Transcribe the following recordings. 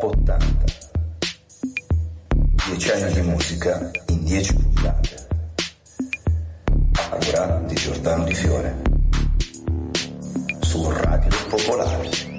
Pop 80. 10 anni di musica in 10 puntate. A di Giordano Di Fiore. Su Radio Popolare.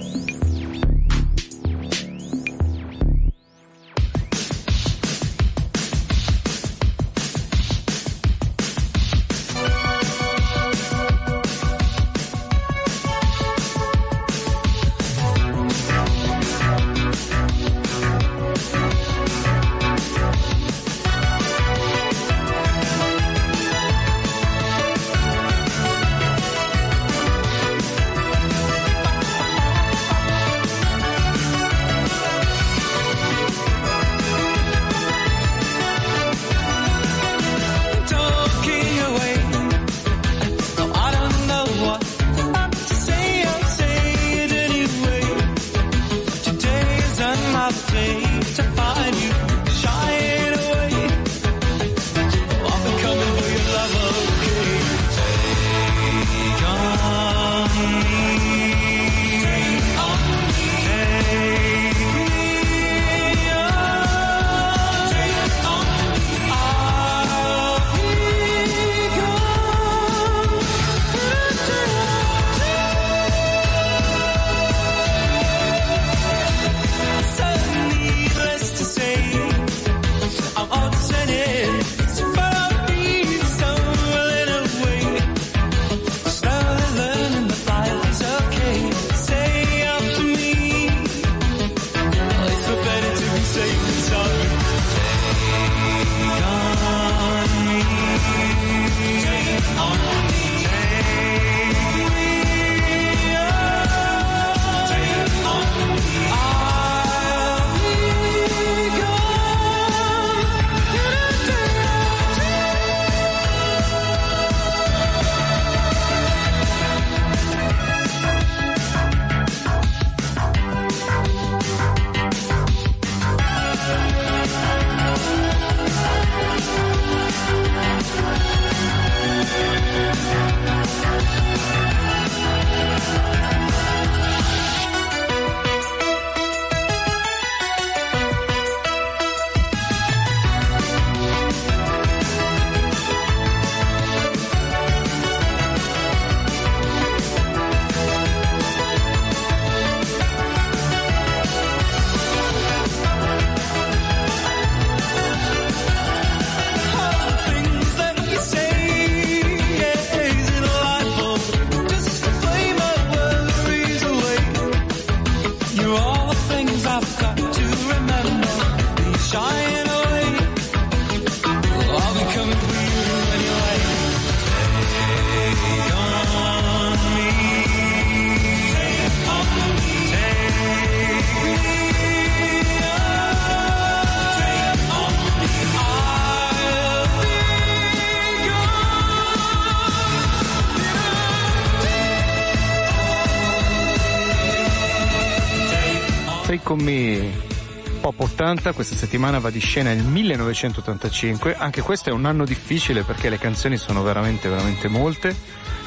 Con Pop 80, questa settimana va di scena il 1985, anche questo è un anno difficile perché le canzoni sono veramente veramente molte.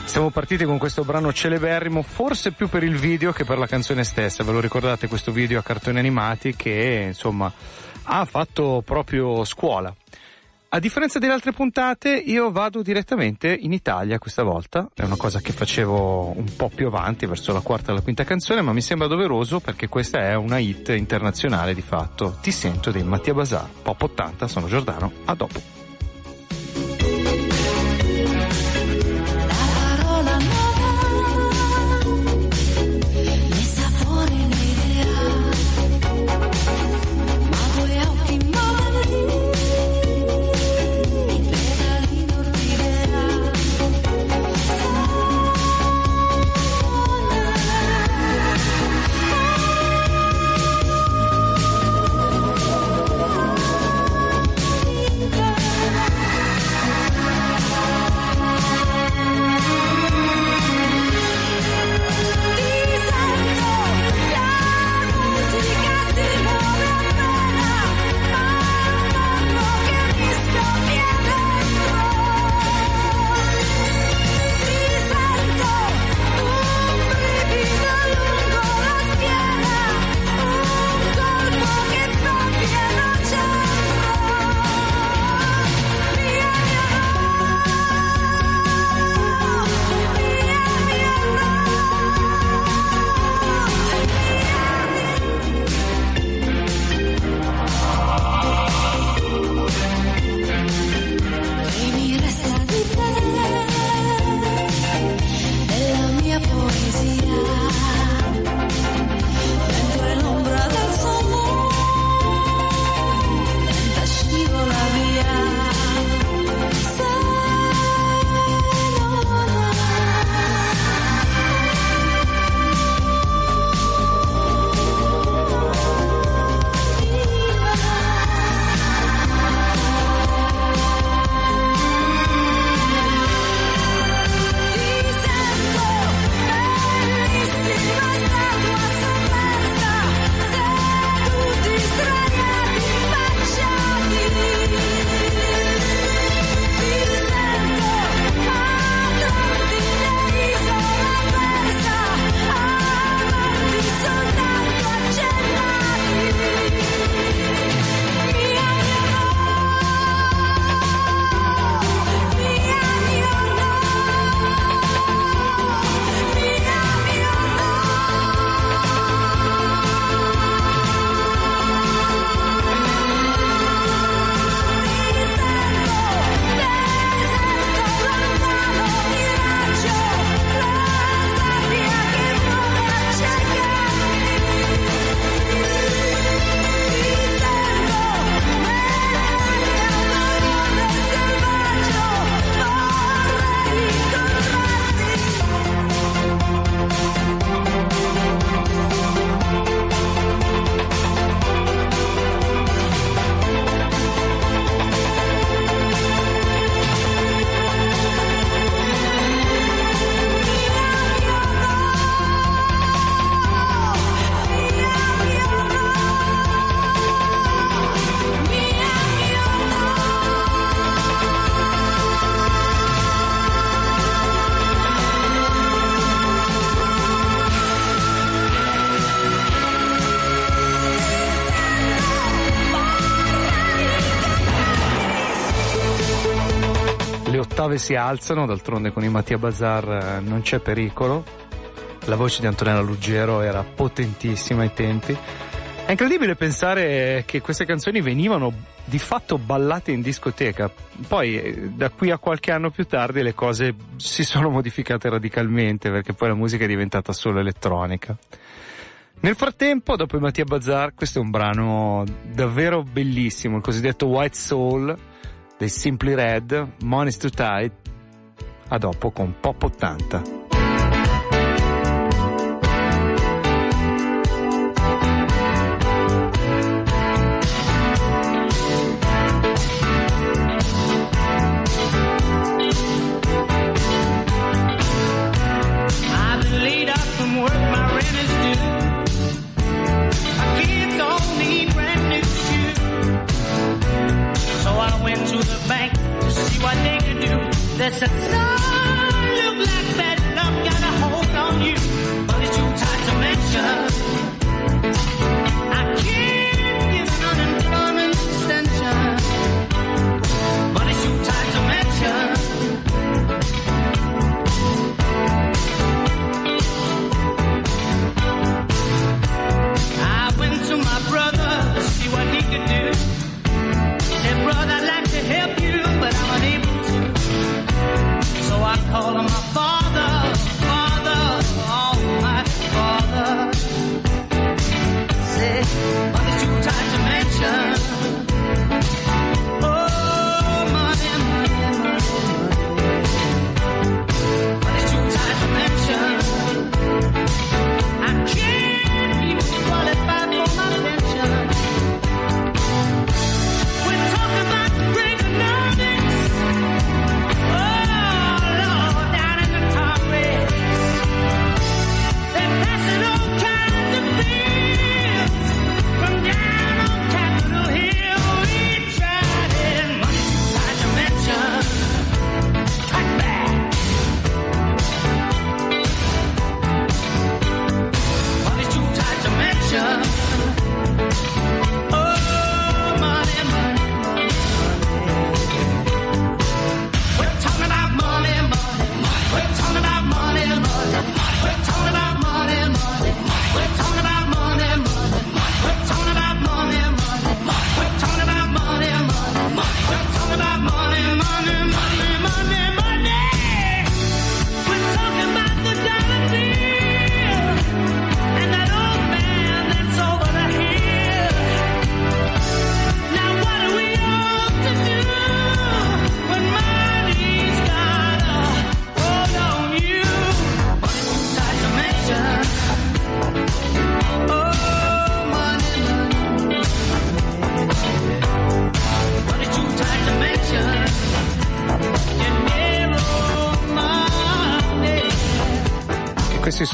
Siamo partiti con questo brano celeberrimo, forse più per il video che per la canzone stessa, ve lo ricordate questo video a cartoni animati che insomma ha fatto proprio scuola. A differenza delle altre puntate, io vado direttamente in Italia questa volta. È una cosa che facevo un po' più avanti, verso la quarta e la quinta canzone, ma mi sembra doveroso perché questa è una hit internazionale di fatto. Ti sento dei Mattia Bazar. Pop 80, sono Giordano. A dopo. Ottave si alzano, d'altronde con i Mattia Bazar eh, non c'è pericolo. La voce di Antonella Ruggero era potentissima ai tempi. È incredibile pensare che queste canzoni venivano di fatto ballate in discoteca. Poi, eh, da qui a qualche anno più tardi, le cose si sono modificate radicalmente perché poi la musica è diventata solo elettronica. Nel frattempo, dopo i Mattia Bazar, questo è un brano davvero bellissimo, il cosiddetto White Soul dei Simply Red, Money's Too Tight. A dopo con Pop 80.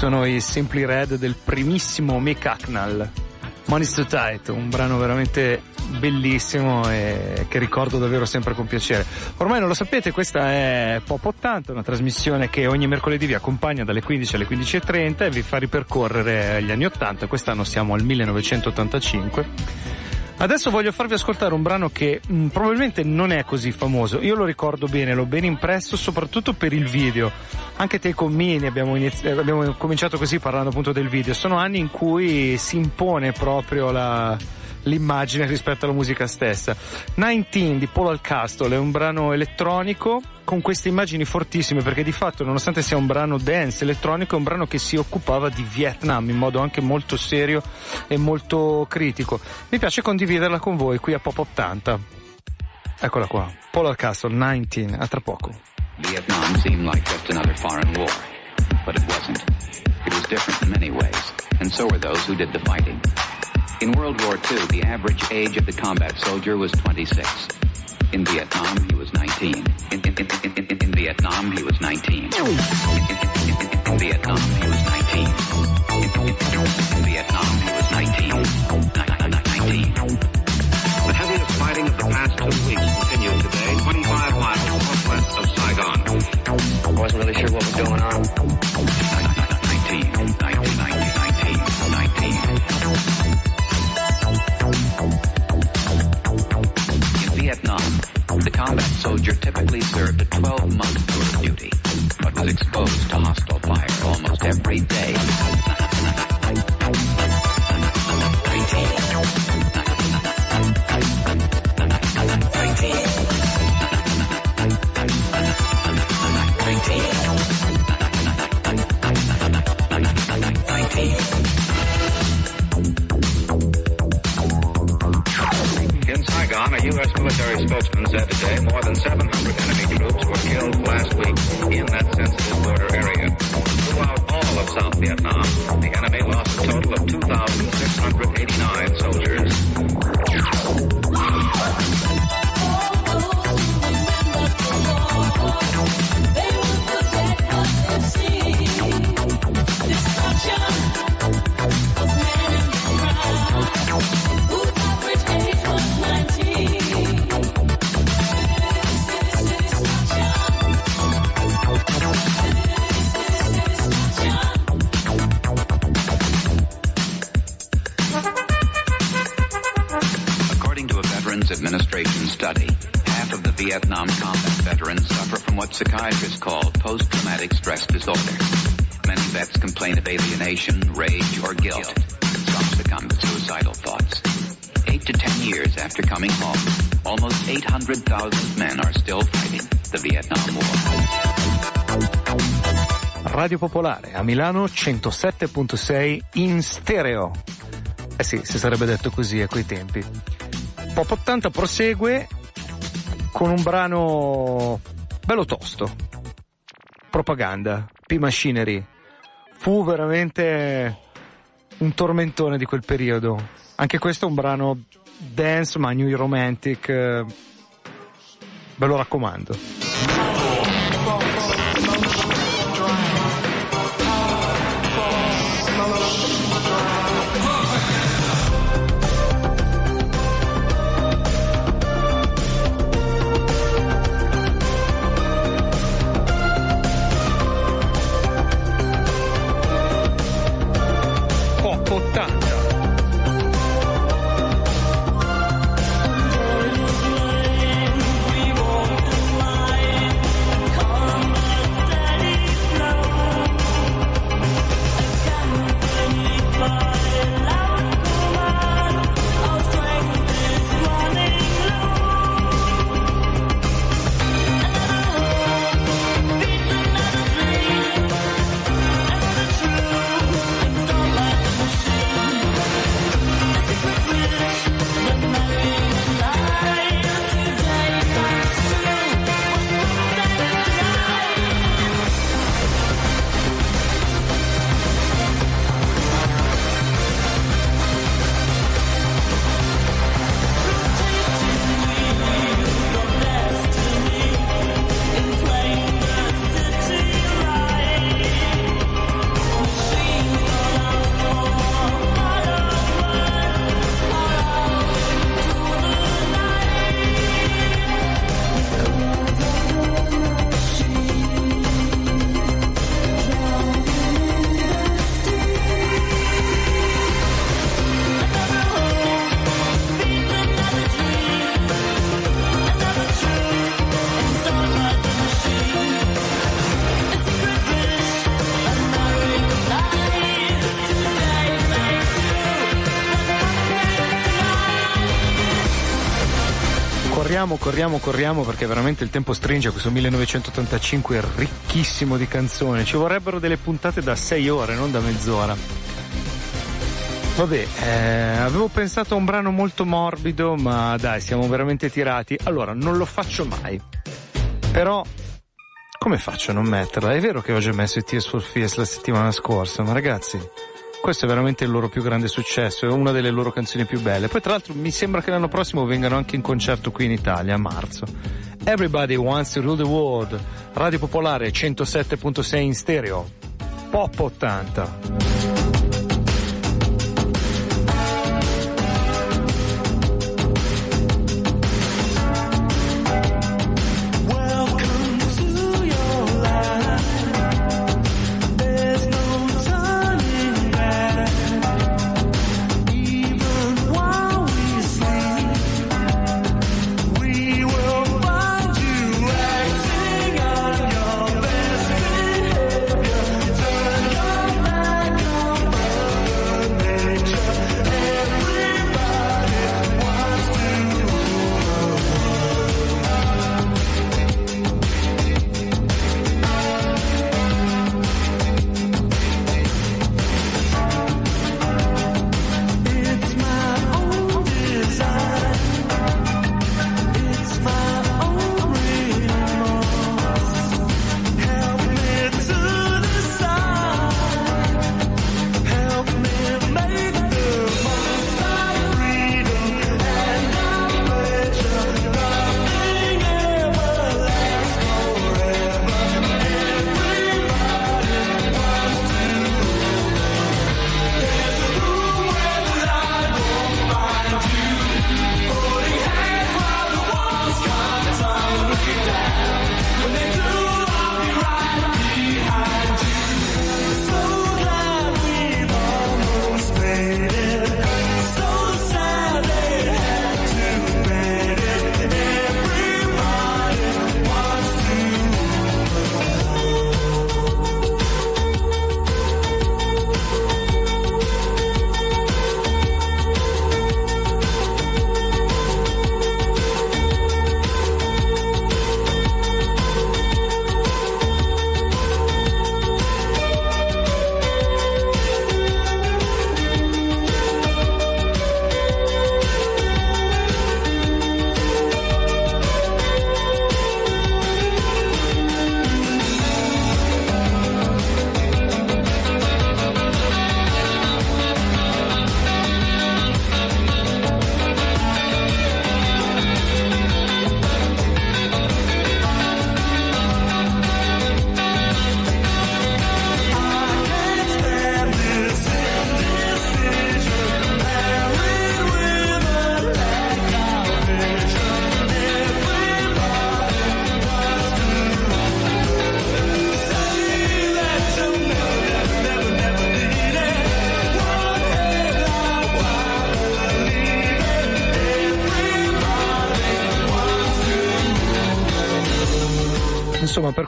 Sono i Simply Red del primissimo Mick Hacknell. Money's Too Tight, un brano veramente bellissimo e che ricordo davvero sempre con piacere. Ormai non lo sapete, questa è Pop 80, una trasmissione che ogni mercoledì vi accompagna dalle 15 alle 15.30 e vi fa ripercorrere gli anni 80. Quest'anno siamo al 1985. Adesso voglio farvi ascoltare un brano che mh, probabilmente non è così famoso. Io lo ricordo bene, l'ho ben impresso soprattutto per il video. Anche te con Mini abbiamo, inizi- eh, abbiamo cominciato così parlando appunto del video. Sono anni in cui si impone proprio la, l'immagine rispetto alla musica stessa. 19 di Paul Alcastle è un brano elettronico con queste immagini fortissime perché di fatto nonostante sia un brano dance elettronico è un brano che si occupava di Vietnam in modo anche molto serio e molto critico. Mi piace condividerla con voi qui a Pop 80. Eccola qua, Paul Alcastle 19, a tra poco. Vietnam seemed like just another foreign war, but it wasn't. It was different in many ways, and so were those who did the fighting. In World War II, the average age of the combat soldier was 26. In Vietnam, he was 19. In, in, in, in, Vietnam, he was 19. In, in, in, in, in Vietnam, he was In Saigon, a U.S. military spokesman said today more than 700 enemy troops were killed last week in that sensitive border area. Throughout all of South Vietnam, the enemy lost a total of 2,689 soldiers. Half of the Vietnam combat veterans suffer from what psychiatrists call post-traumatic stress disorder. Many vets complain of alienation, rage, or guilt. Some succumb to suicidal thoughts. Eight to ten years after coming home, almost 800,000 men are still fighting the Vietnam War. Radio Popolare a Milano 107.6 in stereo. Eh sì, si sarebbe detto così a quei tempi. Pop 80 prosegue con un brano bello tosto. Propaganda, P-Machinery. Fu veramente un tormentone di quel periodo. Anche questo è un brano dance ma new romantic. eh, Ve lo raccomando. Corriamo, corriamo, corriamo perché veramente il tempo stringe. Questo 1985 è ricchissimo di canzoni. Ci vorrebbero delle puntate da 6 ore, non da mezz'ora. Vabbè, eh, avevo pensato a un brano molto morbido, ma dai, siamo veramente tirati. Allora, non lo faccio mai. Però, come faccio a non metterla? È vero che ho già messo i Tears for Fears la settimana scorsa, ma ragazzi, questo è veramente il loro più grande successo, è una delle loro canzoni più belle. Poi tra l'altro mi sembra che l'anno prossimo vengano anche in concerto qui in Italia, a marzo. Everybody Wants to Rule the World, Radio Popolare 107.6 in stereo, Pop 80.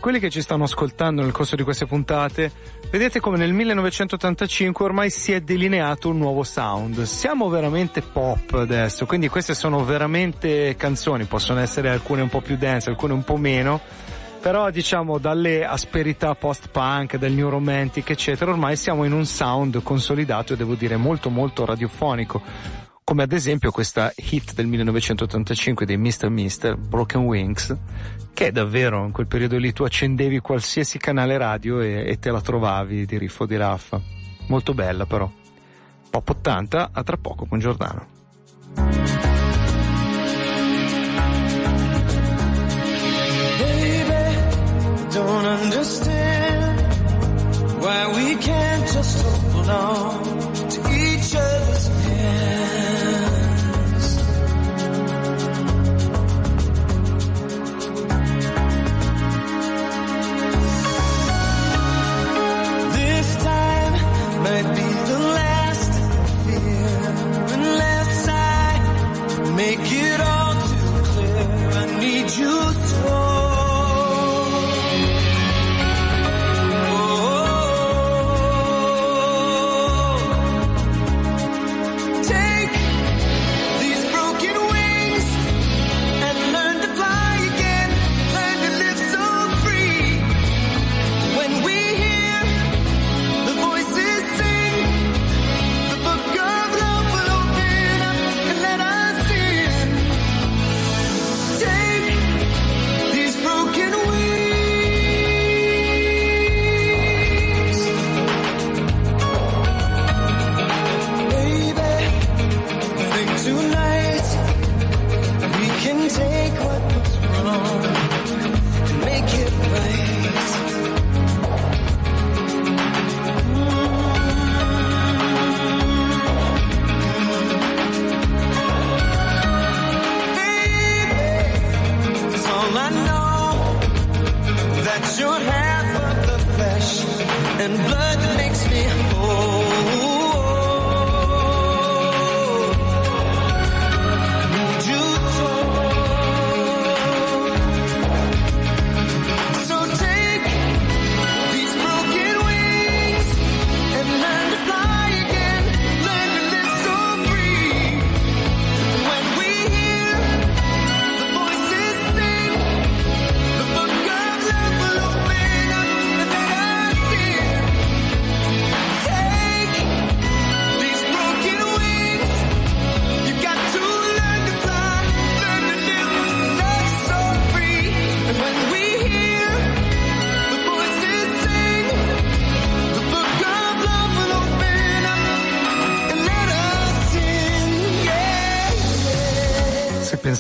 Quelli che ci stanno ascoltando nel corso di queste puntate, vedete come nel 1985 ormai si è delineato un nuovo sound. Siamo veramente pop adesso, quindi queste sono veramente canzoni, possono essere alcune un po' più dance, alcune un po' meno. Però diciamo dalle asperità post-punk, del new romantic, eccetera, ormai siamo in un sound consolidato e devo dire molto molto radiofonico. Come ad esempio questa hit del 1985 dei Mr. Mister, Broken Wings, che davvero in quel periodo lì tu accendevi qualsiasi canale radio e, e te la trovavi di riffo di raffa. Molto bella però. Pop 80, a tra poco con Giordano. Baby, why we can't just hold on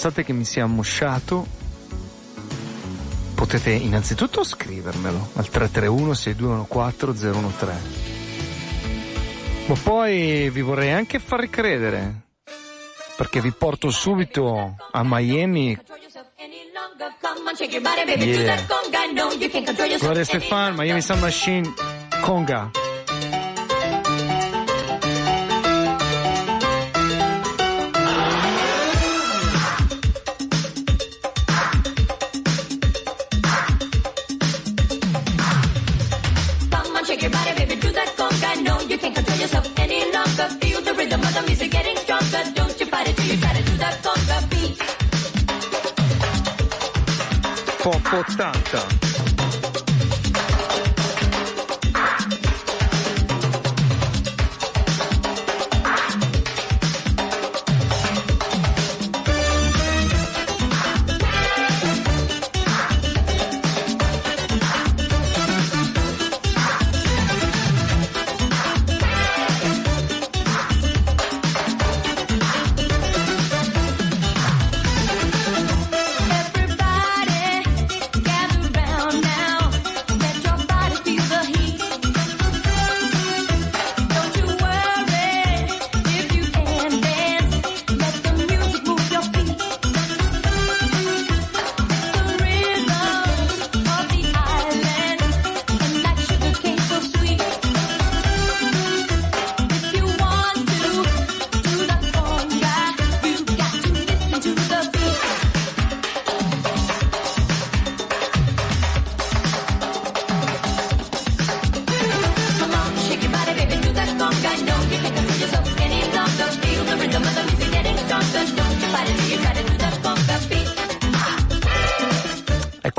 pensate che mi sia ammosciato, potete innanzitutto scrivermelo al 331 6214 013. Ma poi vi vorrei anche far ricredere, perché vi porto subito a Miami. Yeah. Gloria Stefan, Miami Sun Machine, Conga. Pop 80.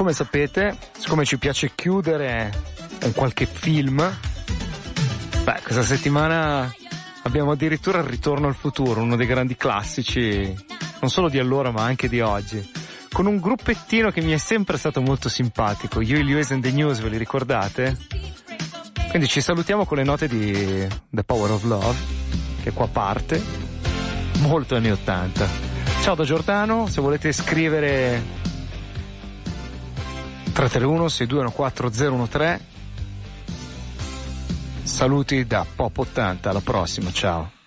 Come sapete, siccome ci piace chiudere con qualche film, beh, questa settimana abbiamo addirittura il Ritorno al futuro, uno dei grandi classici, non solo di allora ma anche di oggi. Con un gruppettino che mi è sempre stato molto simpatico, You, Lewis and the News, ve li ricordate? Quindi ci salutiamo con le note di The Power of Love, che qua parte, molto anni 80. Ciao da Giordano, se volete scrivere 331 6214 013 Saluti da Pop 80, alla prossima, ciao.